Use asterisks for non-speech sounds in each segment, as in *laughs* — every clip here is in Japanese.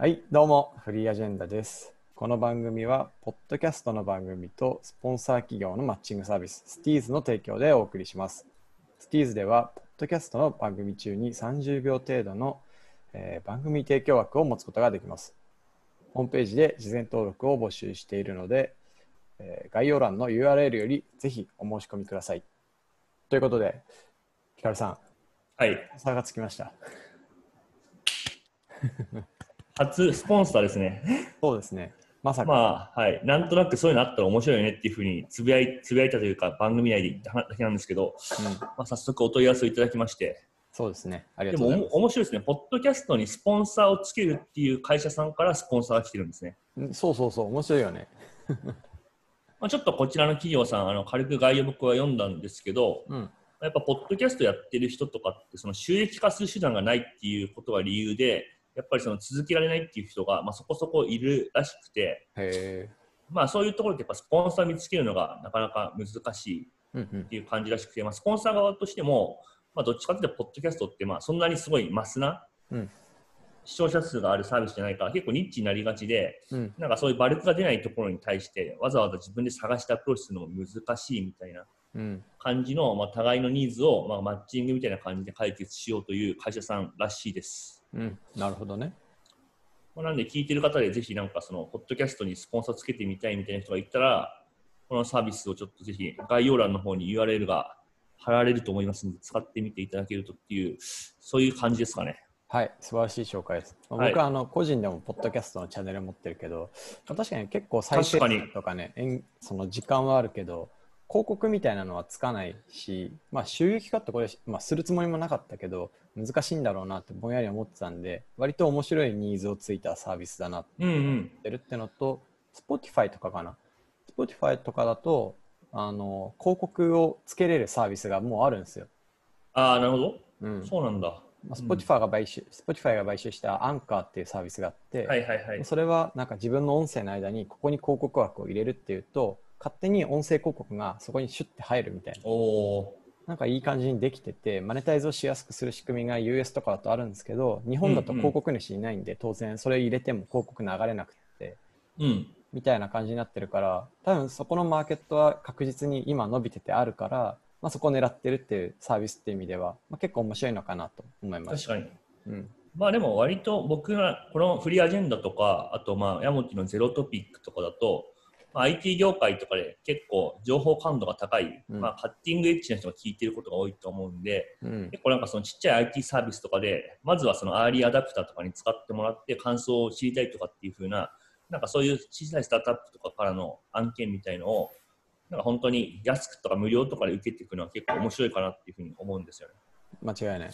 はい、どうも、フリーアジェンダです。この番組は、ポッドキャストの番組とスポンサー企業のマッチングサービス、スティーズの提供でお送りします。スティーズでは、ポッドキャストの番組中に30秒程度の、えー番組提供枠を持つことができます。ホームページで事前登録を募集しているので、えー概要欄の URL よりぜひお申し込みください。ということで、ヒカルさん、はい。スポンサーがつきました。初スポンサーですね。そうですね。まさか。まあ、はい。なんとなくそういうのあったら面白いよねっていうふうにつぶやいつぶやいたというか、番組内で言っただけなんですけど、うん、まあ、早速お問い合わせをいただきまして、そうですね。ありでもおがとうございます。面白いですね。ポッドキャストにスポンサーをつけるっていう会社さんからスポンサーが来てるんですね。うんそうそうそう、面白いよね。*laughs* まあ、ちょっとこちらの企業さん、あの軽く概要僕は読んだんですけど、うん。やっぱポッドキャストやってる人とかってその収益化する手段がないっていうことが理由でやっぱりその続けられないっていう人が、まあ、そこそこいるらしくて。まあ、そういうところでやっぱスポンサー見つけるのがなかなか難しいっ。ていう感じらしくて、まあ、スポンサー側としても、まあ、どっちかというとポッドキャストってまあそんなにすごいマスなうん視聴者数があるサービスじゃないから結構ニッチになりがちでうん。なんかそういうバルクが出ないところに対してわざわざ自分で探してアプローチするのも難しいみたいなうん。感じの、まあ、互いのニーズを、まあ、マッチングみたいな感じで解決しようという会社さんらしいです。うん。なるほどね。まあ、なんで聞いてる方でぜひなんかそのポッドキャストにスポンサーつけてみたいみたいな人がいたらこのサービスをちょっとぜひ概要欄の方に URL が貼られると思いますので使ってみていただけるとっていうそういう感じですかね。はい。素晴らしい紹介です。はい僕はあの個人でもポッドキャストのチャンネル持ってるけど、まあ確かに結構再生確かに数とかね、えんその時間はあるけど、広告みたいなのはつかないし、まあ収益化ってこれ、まあ、するつもりもなかったけど、難しいんだろうなってぼんやり思ってたんで、割と面白いニーズをついたサービスだなってうんうん。ってるってのと、Spotify とかかな。Spotify とかだと、あの、広告をつけれるサービスがもうあるんですよ。ああ、なるほど。うん。そうなんだ。まあ、Spotify が買収、Spotify が買収したアンカーっていうサービスがあって、はいはいはい。それはなんか自分の音声の間にここに広告枠を入れるっていうと、勝手に音声広告がそこにシュッて入るみたいな。なんかいい感じにできてて、マネタイズをしやすくする仕組みが US とかだとあるんですけど、日本だと広告主いないんで、当然それ入れても広告流れなくて、ー。うん。みたいな感じになってるから、多分そこのマーケットは確実に今伸びててあるから、まあ、そこを狙ってるっていうサービスっていう意味では、まあ、結構面白いのかなと思います。確かに。うん。まあでも割と僕がこのフリーアジェンダとか、あとまあヤモティのゼロトピックとかだと、まあ、IT 業界とかで結構情報感度が高い、うんまあ、カッティングエッジな人が聞いてることが多いと思うんで、うん。結構なんかそのちっちゃい IT サービスとかで、まずはそのアーリーアダプターとかに使ってもらって感想を知りたいとかっていう風な、なんかそういう小さいスタートアップとかからの案件みたいのを、なんか本当に安くとか無料とかで受けていくのは結構面白いかなっていう風に思うんですよね。間違いない。なん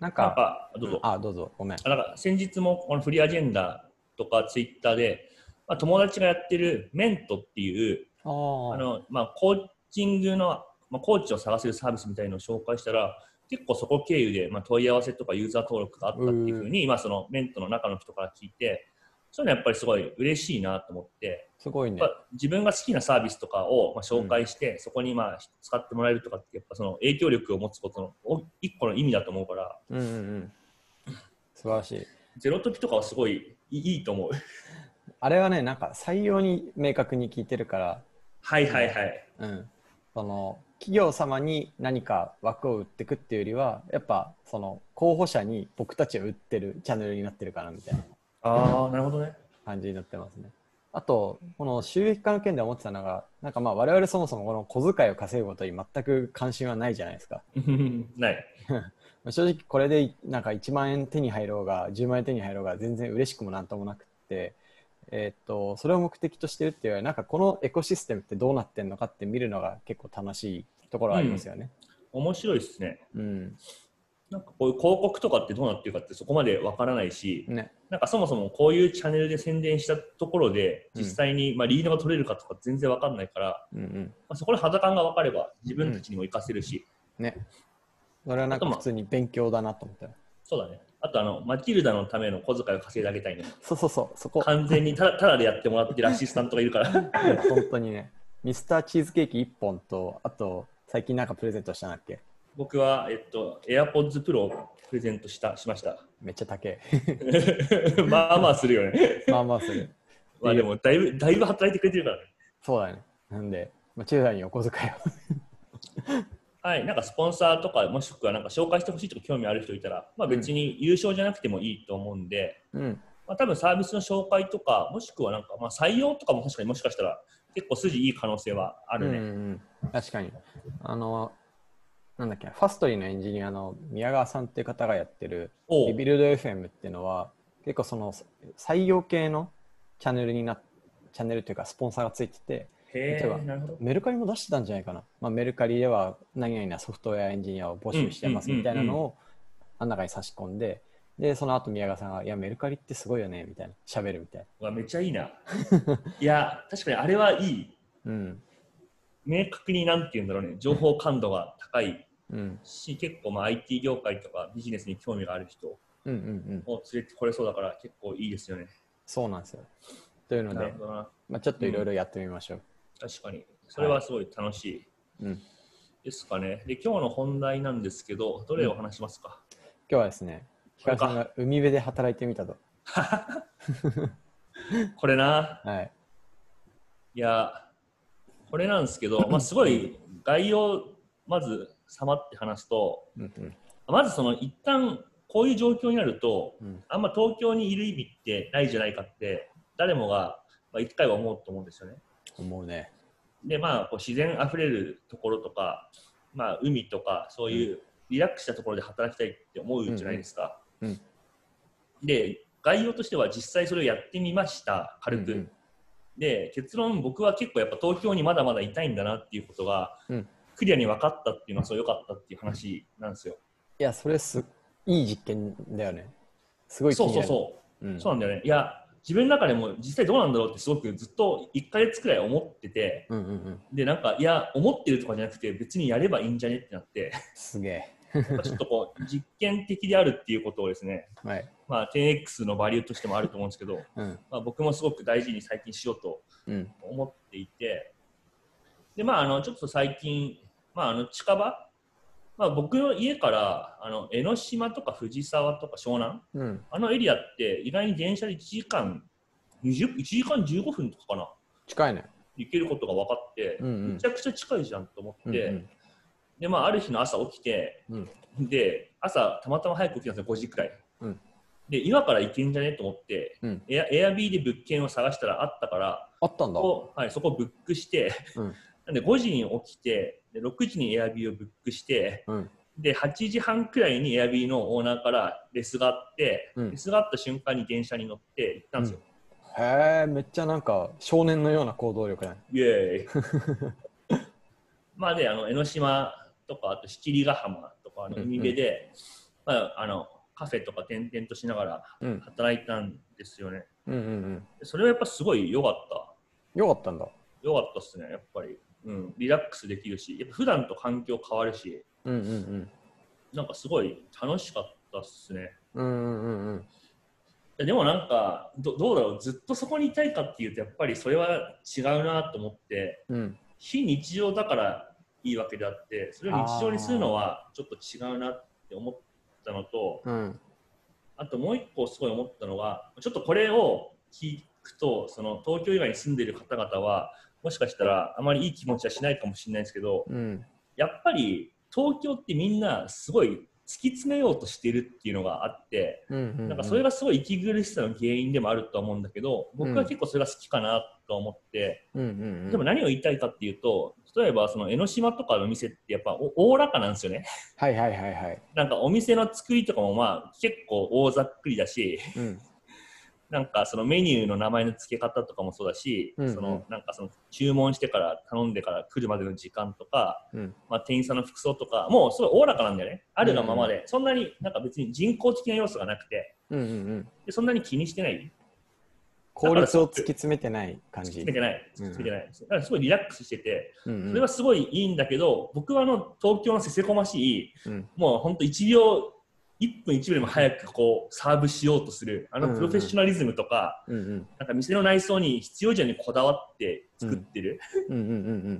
なんか、か、どうぞ。あ、どうぞ、ごめん。あなんか先日もこのフリーアジェンダとかツイッターで、まあ、友達がやってるメントっていうあの、まあ、コーチングの、まあ、コーチを探せるサービスみたいなのを紹介したら結構そこ経由で、まあ、問い合わせとかユーザー登録があったっていうふうに、まあ、そのメントの中の人から聞いてそういうのはやっぱりすごい嬉しいなと思って、すごいね自分が好きなサービスとかを、まあ、紹介して、そこに、まあ、使ってもらえるとかってやっぱその影響力を持つことのお一個の意味だと思うからうんうんうん。素晴らしい。ゼロトピとかはすごいいいと思う。あれはね、なんか採用に明確に聞いてるから、はいはいはい。うん。その、企業様に何か枠を売っていくっていうよりは、やっぱ、その、候補者に僕たちを売ってるチャンネルになってるかなみたいなああ、なるほどね。感じになってますね。あと、この収益化の件で思ってたのが、なんかまあ我々そもそもこの小遣いを稼ぐことに全く関心はないじゃないですか。*laughs* ない。*laughs* 正直これでなんか1万円手に入ろうが10万円手に入ろうが全然嬉しくもなんともなくって、えーっとそれを目的としてるっていうよりはなんかこのエコシステムってどうなってんのかって見るのが結構楽しいところはありますよね。面白いですね。うん。なんかこういう広告とかってどうなってるかってそこまでわからないし、ね。なんかそもそもこういうチャンネルで宣伝したところでうん実際にまあリードが取れるかとか全然わかんないから、うんうん。まあ、そこで肌感が分かれば自分たちにも活かせるし、ね。それはなんか普通に勉強だなと思った。そうだね。あとあの、マキルダのための小遣いを稼いであげたいね。そうそうそう、そこ。完全にただただでやってもらってるアシスタントがいるから。*laughs* 本当にね。ミスターチーズケーキ1本と、あと、最近なんかプレゼントしたんだっけ僕は、えっと、AirPods Pro をプレゼントしたしました。めっちゃ高い。*laughs* まあまあするよね。まあまあする。まあでも、だいぶ、だいぶ働いてくれてるからね。そうだね。なんで、まあ、チューダーにお小遣いを。はい、なんかスポンサーとか、もしくはなんか紹介してほしいとか興味ある人いたら、まあ別に優勝じゃなくてもいいと思うんで、うん。まあ多分サービスの紹介とか、もしくはなんか、まあ採用とかも確かにもしかしたら結構筋いい可能性はあるね。うんうんうん、確かに。あの、なんだっけ、ファストリーのエンジニアの宮川さんっていう方がやってるリビルド FM っていうのは、結構その採用系のチャンネルになチャンネルというかスポンサーがついてて、へ例えば。メルカリも出してたんじゃないかな。まあ、メルカリでは何々なソフトウェアエンジニアを募集してますみたいなのをあん中に差し込んで、で、その後宮川さんが、いや、メルカリってすごいよね、みたいな、喋るみたいな。うわめっちゃいいな。いや、確かにあれはいい。うん。明確になんて言うんだろうね、情報感度が高いうん。し、結構まあ IT 業界とかビジネスに興味がある人うんうんうん。を連れてこれそうだから結構いいですよね。そうなんですよ。というので。まあ、ちょっといろいろやってみましょう。確かに。それはすごい楽しいうん。ですかね。で、今日の本題なんですけど、どれを話しますか、今日はですね、ヒカルさんが海辺で働いてみたと。*laughs* これな。はい。いや、これなんですけど、まあ、すごい概要、まずさまって話すと、うんうん。まずその一旦こういう状況になると、うんあんま東京にいる意味ってないじゃないかって、誰もが、まあ、一回は思うと思うんですよね。思うね。で、まあ、こう自然あふれるところとか、まあ、海とか、そういうリラックスしたところで働きたいって思うじゃないですか。うんうんで、概要としては実際それをやってみました、軽く。うんうんで、結論、僕は結構やっぱ東京にまだまだいたいんだなっていうことが、うんクリアに分かったっていうのはそう良かったっていう話なんですよ。いや、それす、いい実験だよね。すごい気そう。そうそう。うんそうなんだよね。いや、自分の中でも実際どうなんだろうってすごくずっと1ヶ月くらい思ってて、うんうんうん。で、なんか、いや、思ってるとかじゃなくて、別にやればいいんじゃねってなって、すげえ。ちょっとこう、実験的であるっていうことをですね、*laughs* はい。まあ、10X のバリューとしてもあると思うんですけど、うん。まあ、僕もすごく大事に最近しようとうん。思っていて、で、まあ、あの、ちょっと最近、まあ、あの、近場、まあ、僕の家から、あの、江ノ島とか藤沢とか湘南、うん。あのエリアって意外に電車で1時間、20 1時間15分とかかな、近いね。行けることが分かって、うんうんめちゃくちゃ近いじゃんと思って、うんうんで、まあ、ある日の朝起きて、うんで、朝たまたま早く起きたんですよ、5時くらい。うんで、今から行けんじゃねと思って、うんエアエアビーで物件を探したらあったから、あったんだ。そこ,、はい、そこブックして、うんなんで5時に起きて、で6時にエアビーをブックして、うん。で、8時半くらいにエアビーのオーナーからレスがあって、うんレスがあった瞬間に電車に乗って行ったんですよ。へえ、めっちゃなんか少年のような行動力だね。イエーイまあで、あの江ノ島とか、あと七里ヶ浜とか、あのうんうん海辺で、まあ、あのカフェとか転々としながらうん。働いたんですよね。うんうんうん。でそれはやっぱすごい良かった。よかったんだ。良かったっすね、やっぱり。うん、リラックスできるし、やっぱ普段と環境変わるし、うんうんうん。なんかすごい楽しかったっすね。うんうんうんでもなんかど、どうだろう、ずっとそこにいたいかっていうと、やっぱりそれは違うなと思って、うん。非日常だからいいわけであって、それを日常にするのはちょっと違うなって思ったのと、うん。あともう一個すごい思ったのが、ちょっとこれを聞くと、その東京以外に住んでいる方々は、もしかしたらあまりいい気持ちはしないかもしれないですけど、うん。やっぱり東京ってみんなすごい突き詰めようとしているっていうのがあって、うんうん。なんかそれがすごい息苦しさの原因でもあるとは思うんだけど、僕は結構それが好きかなと思って、うんうんうん。でも何を言いたいかっていうと、例えばその江ノ島とかの店ってやっぱおおおらかなんですよね。はいはいはいはい。なんかお店の作りとかもまあ結構大ざっくりだし、うん。なんかそのメニューの名前の付け方とかもそうだし、うんうんそのなんかその注文してから頼んでから来るまでの時間とか、うん。まあ、店員さんの服装とか、もうすごいおおらかなんだよね。あるがままで、そんなになんか別に人工的な要素がなくて、うんうんうん。でそんなに気にしてない？効率を突き詰めてない感じ。詰めてない。うん詰めてない。だからすごいリラックスしてて、うんうんそれはすごいいいんだけど、僕はあの東京のせせこましい、うんもう本当1秒、1分1秒でも早くこうサーブしようとする、あのプロフェッショナリズムとか、なんか店の内装に必要以上にこだわって作ってる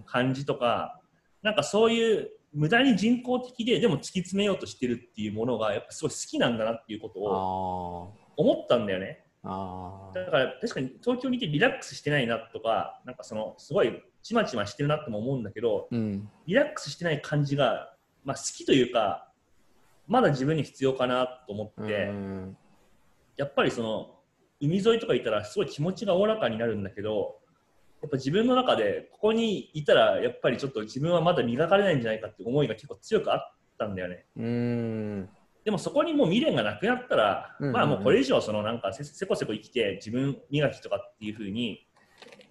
感じとか、なんかそういう無駄に人工的ででも突き詰めようとしてるっていうものがやっぱすごい好きなんだなっていうことをあ思ったんだよね。あ。だから確かに東京にいてリラックスしてないなとか、なんかそのすごいちまちましてるなとも思うんだけど、うん。リラックスしてない感じが、まあ、好きというか、まだ自分に必要かなと思って、うん。やっぱりその海沿いとかいたらすごい気持ちがおおらかになるんだけど、やっぱ自分の中でここにいたらやっぱりちょっと自分はまだ磨かれないんじゃないかって思いが結構強くあったんだよね。うん。でもそこにもう未練がなくなったら、うんうんうんまあもうこれ以上そのなんかせせこせこ生きて自分磨きとかっていうふうに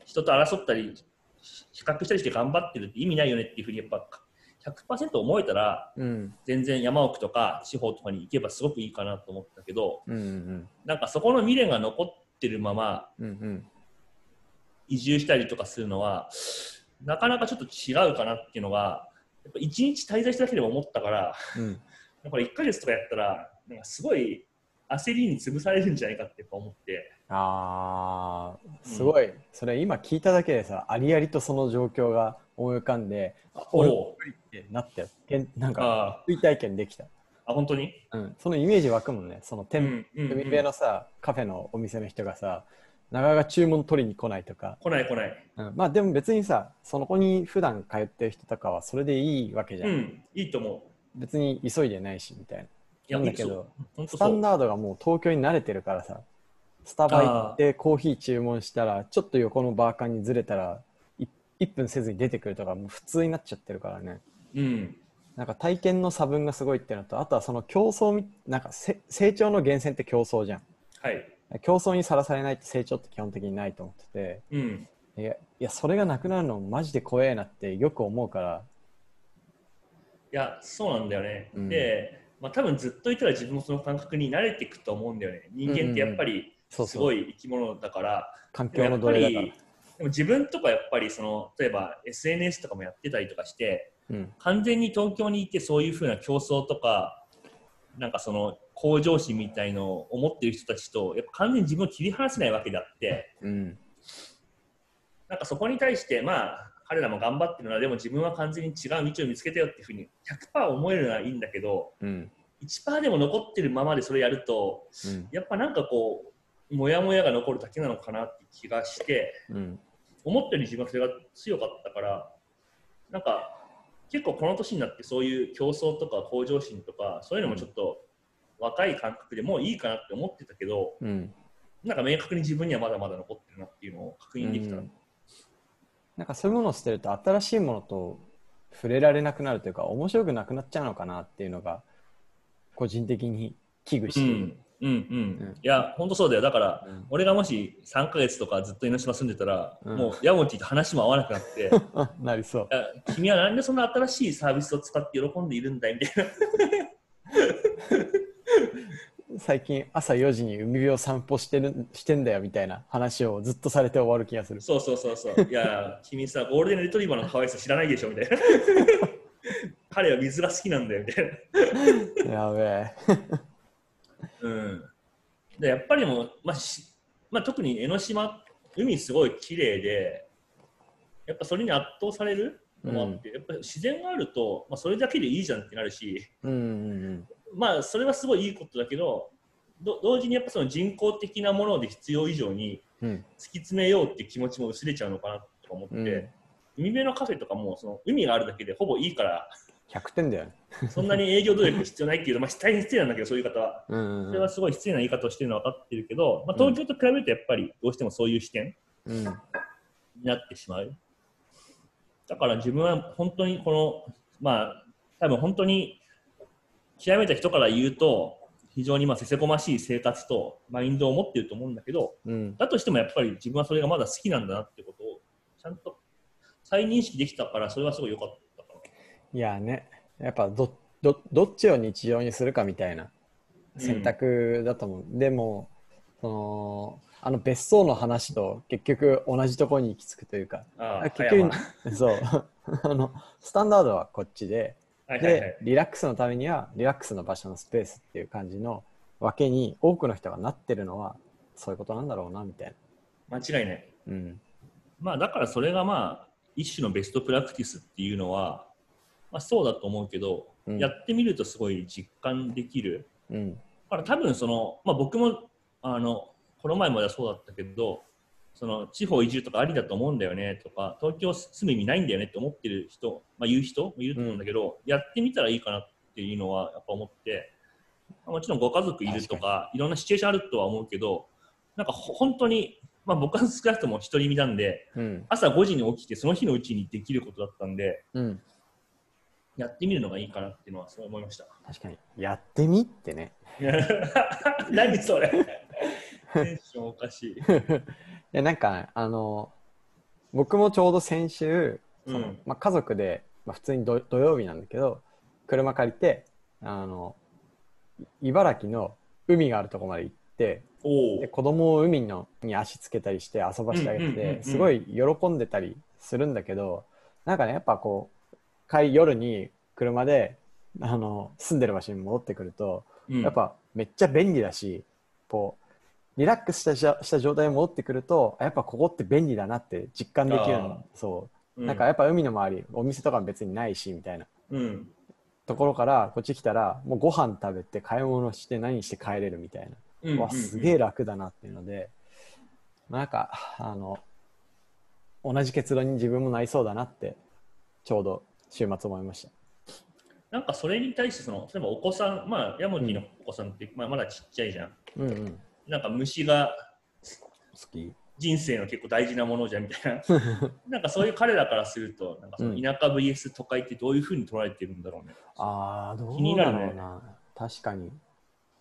人と争ったりし比較したりして頑張ってるって意味ないよねっていうふうにやっぱ100%思えたらうん。全然山奥とか地方とかに行けばすごくいいかなと思ったけどうん。うん。なんかそこの未練が残ってるままうん。うん。移住したりとかするのはなかなかちょっと違うかなっていうのがやっぱ1日滞在しただけでも思ったからうん。これ1ヶ月とかやったらなんかすごい焦りに潰されるんじゃないかって思ってああ、すごい、それ今聞いただけでさ、ありありとその状況が思い浮かんで、あ俺おう無理ってなったよ。けんなんか、あ追体験できた。あ本当に？うん、そのイメージ湧くもんね。その店、うんうんうん。海辺のさ、カフェのお店の人がさ、なかなか注文取りに来ないとか、来ない来ない。うん、まあでも別にさ、その子に普段通ってる人とかはそれでいいわけじゃん。うん。いいと思う。別に急いでないしみたいな。いやなんだけどスタンダードがもう東京に慣れてるからさ、スタバ行ってコーヒー注文したら、ちょっと横のバーカンにずれたら、い1分せずに出てくるとか、もう普通になっちゃってるからね。うん。なんか体験の差分がすごいっていうのと、あとはその競争み、なんかせ成長の源泉って競争じゃん。はい。競争にさらされないって成長って基本的にないと思ってうん。て、いや、いやそれがなくなるのマジで怖えなってよく思うから、いやそうなんだよね、うん。で、まあ、多分ずっといたら自分もその感覚に慣れていくと思うんだよね。人間ってやっぱりすごい生き物だから、環境の奴隷だから。でも自分とかやっぱりその例えば SNS とかもやってたりとかしてうん。完全に東京にいてそういうふうな競争とかなんかその向上心みたいのを思ってる人たちとやっぱ完全に自分を切り離せないわけであってうん。なんかそこに対してまあ彼らも頑張ってるのはでも自分は完全に違う道を見つけたよっていうふうに100%思えるのはいいんだけどうん。1%でも残ってるままでそれやるとうん。やっぱなんかこうモヤモヤが残るだけなのかなって気がしてうん。思ったより自分はそれが強かったからなんか結構この年になってそういう競争とか向上心とかそういうのもちょっと若い感覚でもういいかなって思ってたけどうん。なんか明確に自分にはまだまだ残ってるなっていうのを確認できた、うん。なんかそういうものを捨てると新しいものと触れられなくなるというか面白くなくなっちゃうのかなっていうのが個人的に危惧してうんうんうん。いや本当そうだよ。だからうん。俺がもし3ヶ月とかずっと江ノ島住んでたら、うん。もうヤモティと話も合わなくなって *laughs* なりそう。君はなんでそんな新しいサービスを使って喜んでいるんだいみたいな。*laughs* 最近朝4時に海辺を散歩してるしてんだよみたいな話をずっとされて終わる気がする。そうそうそうそう。いや、君さ、ゴールデンレトリバーの可愛さ知らないでしょみたいな。*laughs* 彼は水が好きなんだよみたいな。やべえうん。でやっぱりもう、まあしまあ、特に江ノ島、海すごい綺麗で、やっぱそれに圧倒されるのもあって、やっぱり自然があると、まあ、それだけでいいじゃんってなるし、うんうんまあ、それはすごいいいことだけど、ど同時にやっぱその人工的なもので必要以上にうんうん。突き詰めようって気持ちも薄れちゃうのかなとか思って、うん。海辺のカフェとかもその海があるだけでほぼいいから100点だよね。そんなに営業努力必要ないっていうのは、まあ、大変失礼なんだけどそういう方は。うんそれはすごい失礼な言い方をしてるのは分かってるけど、まあ、東京と比べるとやっぱりどうしてもそういう視点うん。になってしまう。だから自分は本当にこのまあ多分本当に極めた人から言うと非常にまあせせこましい生活とマインドを持ってると思うんだけどうん。だとしてもやっぱり自分はそれがまだ好きなんだなってことをちゃんと再認識できたからそれはすごい良かった。かいやねやっぱどどどっちを日常にするかみたいな選択だと思う、でもそのあの別荘の話と結局同じところに行き着くというかな。ああ、結局そう *laughs* あのスタンダードはこっちではいはいはいで、リラックスのためにはリラックスの場所のスペースっていう感じのわけに多くの人がなってるのはそういうことなんだろうなみたいな。間違いない。うん。まあだからそれがまあ一種のベストプラクティスっていうのはまあ、そうだと思うけど、うん。やってみるとすごい実感できる。うん。だから多分その、まあ、僕もあのこの前まではそうだったけどその地方移住とかありだと思うんだよねとか東京住む意味ないんだよねって思ってる人、まあ、言う人もいると思うんだけど、やってみたらいいかなっていうのはやっぱ思ってまあもちろんご家族いるとかいろんなシチュエーションあるとは思うけどなんかほ本当に、まあ、僕は少なくとも独り身なんでうん。朝5時に起きてその日のうちにできることだったんでうんやってみるのがいいかなっていうのはそう思いました。確かに。やってみってね。*laughs* 何それ。*laughs* テンションおかしい。いやなんかあの僕もちょうど先週その、うん。まあ、家族で、まあ、普通に土土曜日なんだけど車借りてあのい茨城の海があるところまで行っておで子供を海のに足つけたりして遊ばしてあげてすごい喜んでたりするんだけどなんかねやっぱこう帰夜に車であの住んでる場所に戻ってくるとうん。やっぱめっちゃ便利だしこうリラックスしたした状態に戻ってくるとあやっぱここって便利だなって実感できるの。そう。うなんかやっぱ海の周りお店とかも別にないしみたいな。うん、ところからこっち来たらもうご飯食べて買い物して何して帰れるみたいな。うんわすげえ楽だなっていうので、まあなんかあの同じ結論に自分もなりそうだなってちょうど週末思いました。なんかそれに対してその例えばお子さんまあヤモティのお子さんって、まあ、まだちっちゃいじゃん。うんうん、なんか虫が好き？人生の結構大事なものじゃんみたいな。*laughs* なんかそういう彼らからするとなんかそのうん。田舎 VS 都会ってどういうふうに捉えてるんだろうね、ああど気にうだな。るねろうな確かに。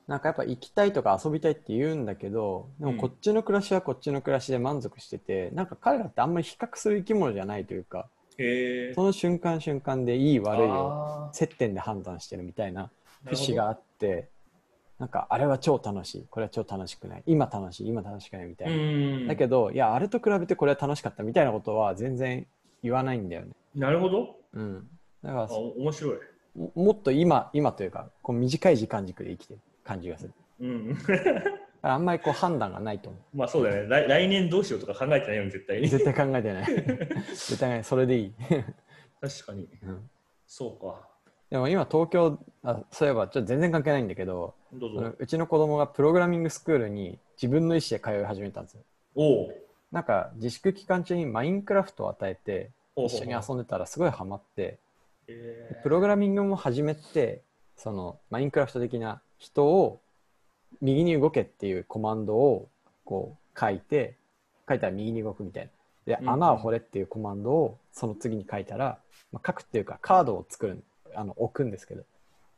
なんかやっぱ行きたいとか遊びたいって言うんだけどでもうん。こっちの暮らしはこっちの暮らしで満足してて、なんか彼らってあんまり比較する生き物じゃないというかその瞬間瞬間でいい悪いをあ接点で判断してるみたいな節があってなんかあれは超楽しい。これは超楽しくない。今楽しい。今楽しくないみたいな、うん。だけどいやあれと比べてこれは楽しかったみたいなことは全然言わないんだよね、なるほど。うん、だからあ面白い、ももっと今今というかこう短い時間軸で生きてる感じがする。うん、*laughs* あんまりこう判断がないと思まあそうだよね。来来年どうしようとか考えてないよね絶対うに。絶対考えてない。*laughs* 絶対ないそれでいい、確かに。うん。そうか。でも今東京あそういえばちょっと全然関係ないんだけどどううちの子供がプログラミングスクールに自分の意思で通い始めたんですよ。おう。なんか自粛期間中にマインクラフトを与えて一緒に遊んでたらすごいハマってえプログラミングも始めてそのマインクラフト的な人を右に動けっていうコマンドをこう書いて書いたら右に動くみたいな。で穴を掘れっていうコマンドをその次に書いたら、まあ、書くっていうかカードを作るあの置くんですけど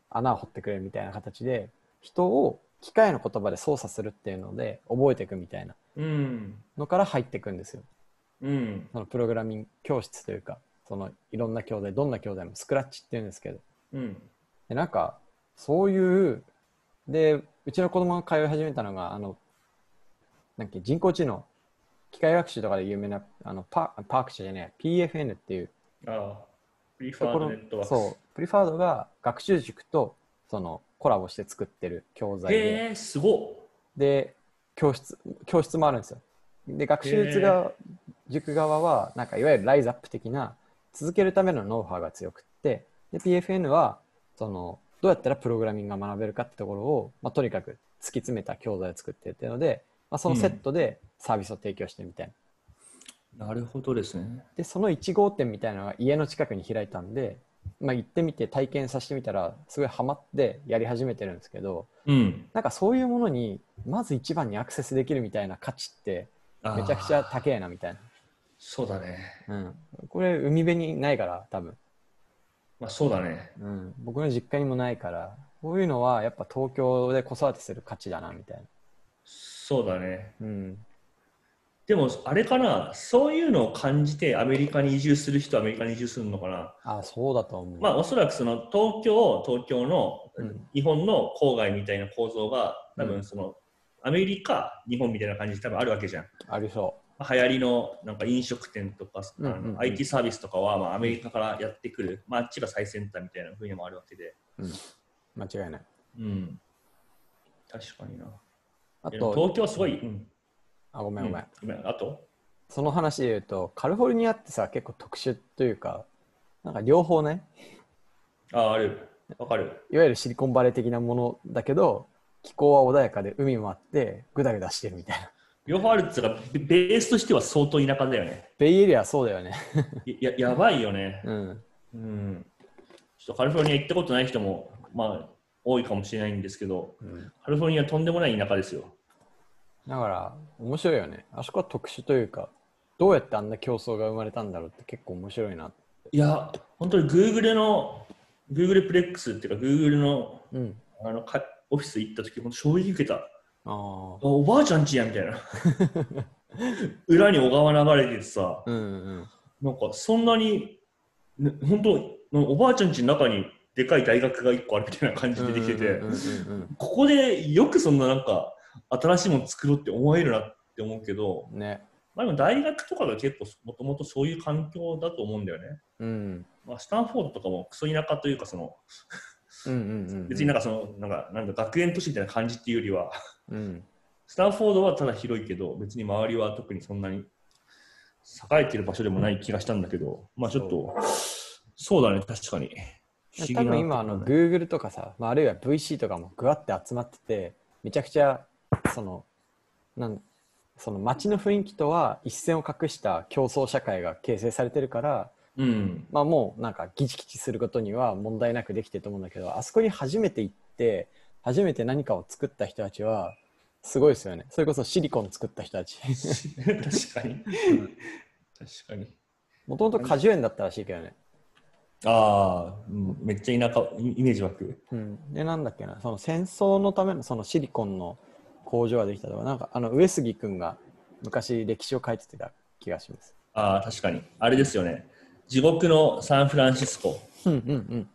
穴を掘ってくれるみたいな形で人を機械の言葉で操作するっていうので覚えていくみたいなうん。のから入っていくんですよ。うん。そのプログラミング教室というかそのいろんな教材どんな教材もスクラッチっていうんですけど。うん。でなんかそういうでうちの子供が通い始めたのがあのなんか人工知能。機械学習とかで有名なあのパパーク社じゃねえ PFN っていう。ああ。プリファードネットワークそう。プリファードが学習塾とそのコラボして作ってる教材で。へえすごっ。で教室教室もあるんですよ。で学習塾側塾側はなんかいわゆるライズアップ的な続けるためのノウハウが強くって。で PFN はそのどうやったらプログラミングが学べるかってところを、まあ、とにかく突き詰めた教材を作ってるっていうので、まあ、そのセットでサービスを提供してるみたいな、なるほどですね。でその1号店みたいなのが家の近くに開いたんで、まあ、行ってみて体験させてみたらすごいハマってやり始めてるんですけどうん。なんかそういうものにまず一番にアクセスできるみたいな価値ってめちゃくちゃ高えなみたいそうだね。な、うん、これ海辺にないから多分、まあそうだね。うん、僕の実家にもないからこういうのはやっぱ東京で子育てする価値だなみたいな、そうだね。うん、でもあれかな？そういうのを感じてアメリカに移住する人はアメリカに移住するのかな？あそうだと思う、まあおそらくその東京東京のうん。日本の郊外みたいな構造が多うん。分そのアメリカ日本みたいな感じで多分あるわけじゃん。ありそ流行りのなんか飲食店とか、うんうんうん。IT サービスとかはまあアメリカからやってくる、まあ、あっちが最先端みたいな分野もあるわけで、う、うん、間違いない。うん、確かにな。あと東京はすごい、うん、あごめんごめん。ごめんあと？その話で言うとカリフォルニアってさ結構特殊というかなんか両方ね。あ、ある。わかる。いわゆるシリコンバレー的なものだけど、気候は穏やかで海もあって、ぐだぐだしてるみたいな。両方あるっつうか、ベベースとしては相当田舎だよね。ベイエリアはそうだよね。やややばいよね。うん。うん。ちょっとカリフォルニア行ったことない人も、まあ、多いかもしれないんですけど、うんカリフォルニアとんでもない田舎ですよ。だから、面白いよね。あそこは特殊というか、どうやってあんな競争が生まれたんだろうって結構面白いな。いや、本当に Google の、Google プレックスっていうか、Google のうん。あのかオフィス行った時、本当衝撃受けた。あおばあちゃんちやみたいな。*laughs* 裏に小川流れててさ、うんうん。なんかそんなに、ね、本当、おばあちゃんちの中にでかい大学が1個あるみたいな感じでできてて、ここでよくそんななんか新しいもの作ろうって思えるなって思うけど、うん。ね。まあ、でも大学とかが結構もともとそういう環境だと思うんだよね。うん。まあ、スタンフォードとかもクソ田舎というかその。別になんかそのなんかなんか学園都市みたいな感じっていうよりはうん。スタンフォードはただ広いけど別に周りは特にそんなに栄えてる場所でもない気がしたんだけどまあちょっとそうだね確かに。多分今あの Google とかさ、まあ、あるいは VC とかもぐわって集まっててめちゃくちゃそのなんその街の雰囲気とは一線を画した競争社会が形成されてるから、うん。まあ、もうなんかギチギチすることには問題なくできてると思うんだけどあそこに初めて行って初めて何かを作った人たちはすごいですよね。それこそシリコン作った人たち。確かに。確かに。もともと果樹園だったらしいけどね。ああ、うんめっちゃ田舎イイメージ湧く。うん、でなんだっけな。その戦争のためのそのシリコンの工場ができたとかなんかあの上杉君が昔歴史を書いてた気がします。ああ確かに。あれですよね地獄のサンフランシスコ。うんうんうん。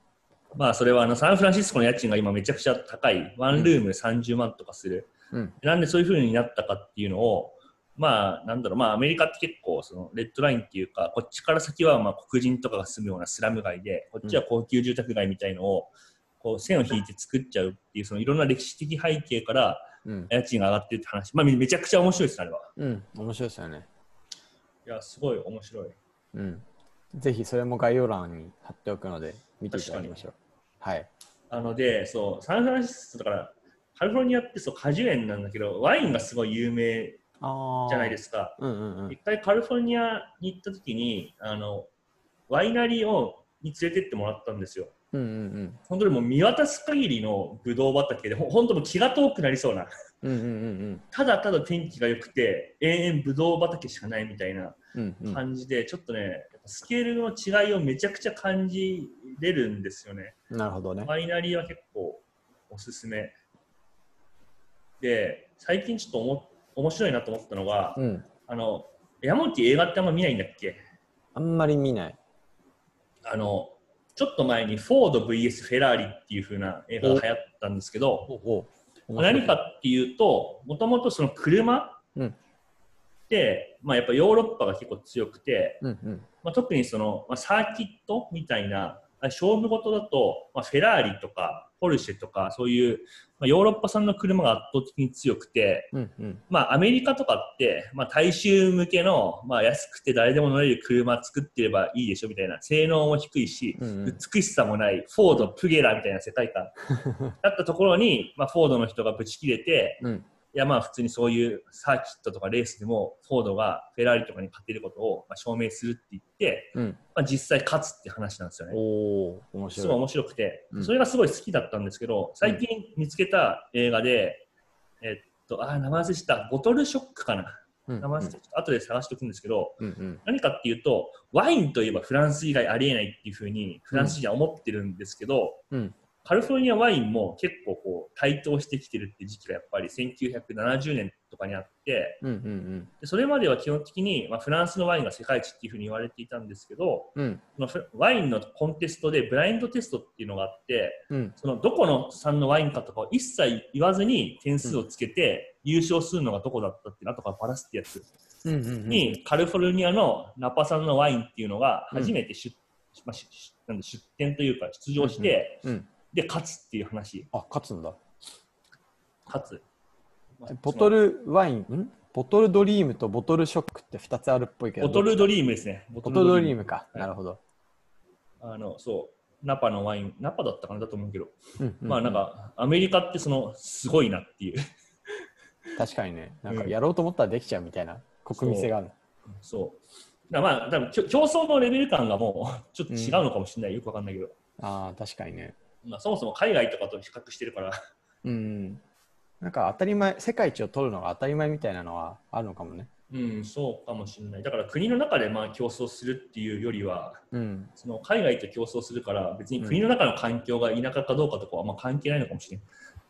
まあそれはあのサンフランシスコの家賃が今めちゃくちゃ高い。ワンルームで30万とかする、うん。なんでそういう風になったかっていうのをまあなんだろう。まあアメリカって結構そのレッドラインっていうかこっちから先はまあ黒人とかが住むようなスラム街でこっちは高級住宅街みたいのをこう線を引いて作っちゃうっていうそのいろんな歴史的背景からうん。家賃が上がってるって話。まあめめちゃくちゃ面白いですあれは。うん。面白いですよね。いやすごい面白い。うん。ぜひそれも概要欄に貼っておくので見ていただきましょう。はい。あのでそうサンフランシスコだからカリフォルニアってそう果樹園なんだけどワインがすごい有名あじゃないですすか。うんうんうん一回カリフォルニアに行った時にあのワイナリーをに連れてってもらったんですよ。うんうん本当にもう見渡す限りのブドウ畑でほ本当もう気が遠くなりそうなうんうんうんただただ天気が良くて永遠ブドウ畑しかないみたいなうんうんうん感じで、ちょっとねスケールの違いをめちゃくちゃ感じれるんですよね。なるほどね。ワイナリーは結構おすすめ。で、最近ちょっとおも面白いなと思ったのが、うん。あの、山本映画ってあんま見ないんだっけ？あんまり見ない。あの、ちょっと前にフォード VS フェラーリっていう風な映画が流行ったんですけど、何かっていうと、もともとその車うんって、まあ、やっぱヨーロッパが結構強くて、うんうんまあ、特にその、まあ、サーキットみたいなあ勝負事だと、まあ、フェラーリとかポルシェとかそういう、まあ、ヨーロッパ産の車が圧倒的に強くて、うんうん。まあ、アメリカとかって、まあ、大衆向けの、まあ、安くて誰でも乗れる車作ってればいいでしょみたいな性能も低いし、うんうん。美しさもないフォード、プゲラみたいな世界観。*laughs* だったところに、まあ、フォードの人がぶち切れて、うんいやまあ普通にそういうサーキットとかレースでもフォードがフェラーリとかに勝てることをまあ証明するって言って、うん。まあ、実際勝つって話なんですよね。おお面白い。すごい面白くて、うん。それがすごい好きだったんですけど、最近見つけた映画で、えっと、あー、名前忘れした、ボトルショックかな。うん名前忘れた。後で探しておくんですけど、うんうん。何かっていうと、ワインといえばフランス以外ありえないっていうふうに、フランス人は思ってるんですけど、うんカリフォルニアワインも結構こう台頭してきてるって時期がやっぱり1970年とかにあって、うんうんでそれまでは基本的に、まあ、フランスのワインが世界一っていうふうに言われていたんですけど、うん。うんそのフワインのコンテストでブラインドテストっていうのがあって、うん。そのどこの産のワインかとかを一切言わずに点数をつけて、優勝するのがどこだったっていうの後からバラすってやつ。うんうんうんに、カリフォルニアのナパ産のワインっていうのが初めて出,、まあ、出出展というか出場して、うんで勝つっていう話。あ勝つんだ。勝つ、まあボトルワインん？ボトルドリームとボトルショックって2つあるっぽいけど。ボトルドリームですね。ボボトルドリームムか、い。なるほど。あのそう。ナパのワイン、ナパだったかなだと思うけど、うんうんまあなんかアメリカってそのすごいなっていう、確かにね、なんかうん。やろうと思ったらできちゃうみたいな国民性がある。そう。まあ多分競争のレベル感がもうちょっと違うのかもしれない、よくわかんないけど、ああ、確かにね。まあそもそも海外とかと比較してるから、うん。なんか当たり前、世界一を取るのが当たり前みたいなのはあるのかもね。うん、そうかもしれない。だから国の中でまあ競争するっていうよりは、うん。その海外と競争するから、別に国の中の環境が田舎かどうかとかはあんま関係ないのかもしれない。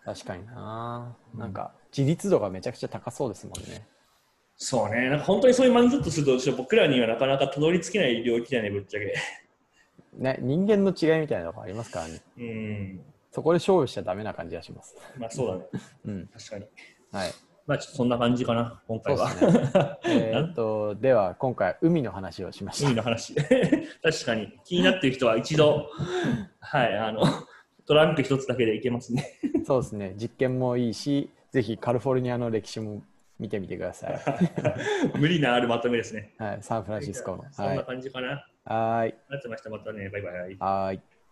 確かにな。うんなんか自立度がめちゃくちゃ高そうですもんね。そうね、なんか本当にそういうマインドセットすると僕らにはなかなかたどり着けない領域だよね、ぶっちゃけ。ね、人間の違いみたいなのがありますからね。うん、そこで勝負しちゃダメな感じがします。まあそうだね、*laughs* うん。確かに。はい。まあちょっとそんな感じかな、今回は。ね。*laughs* えーっと、では今回海の話をしました。海の話。*laughs* 確かに気になってる人は一度、はい、あの、トランク一つだけでいけますね。そうですね。実験もいいし、ぜひカリフォルニアの歴史も見てみてください。無理なあるまとめですね。はい。サンフランシスコの。そんなはい。感じかな。はーい。ありがとうございました。またね、バイバイ。はーい。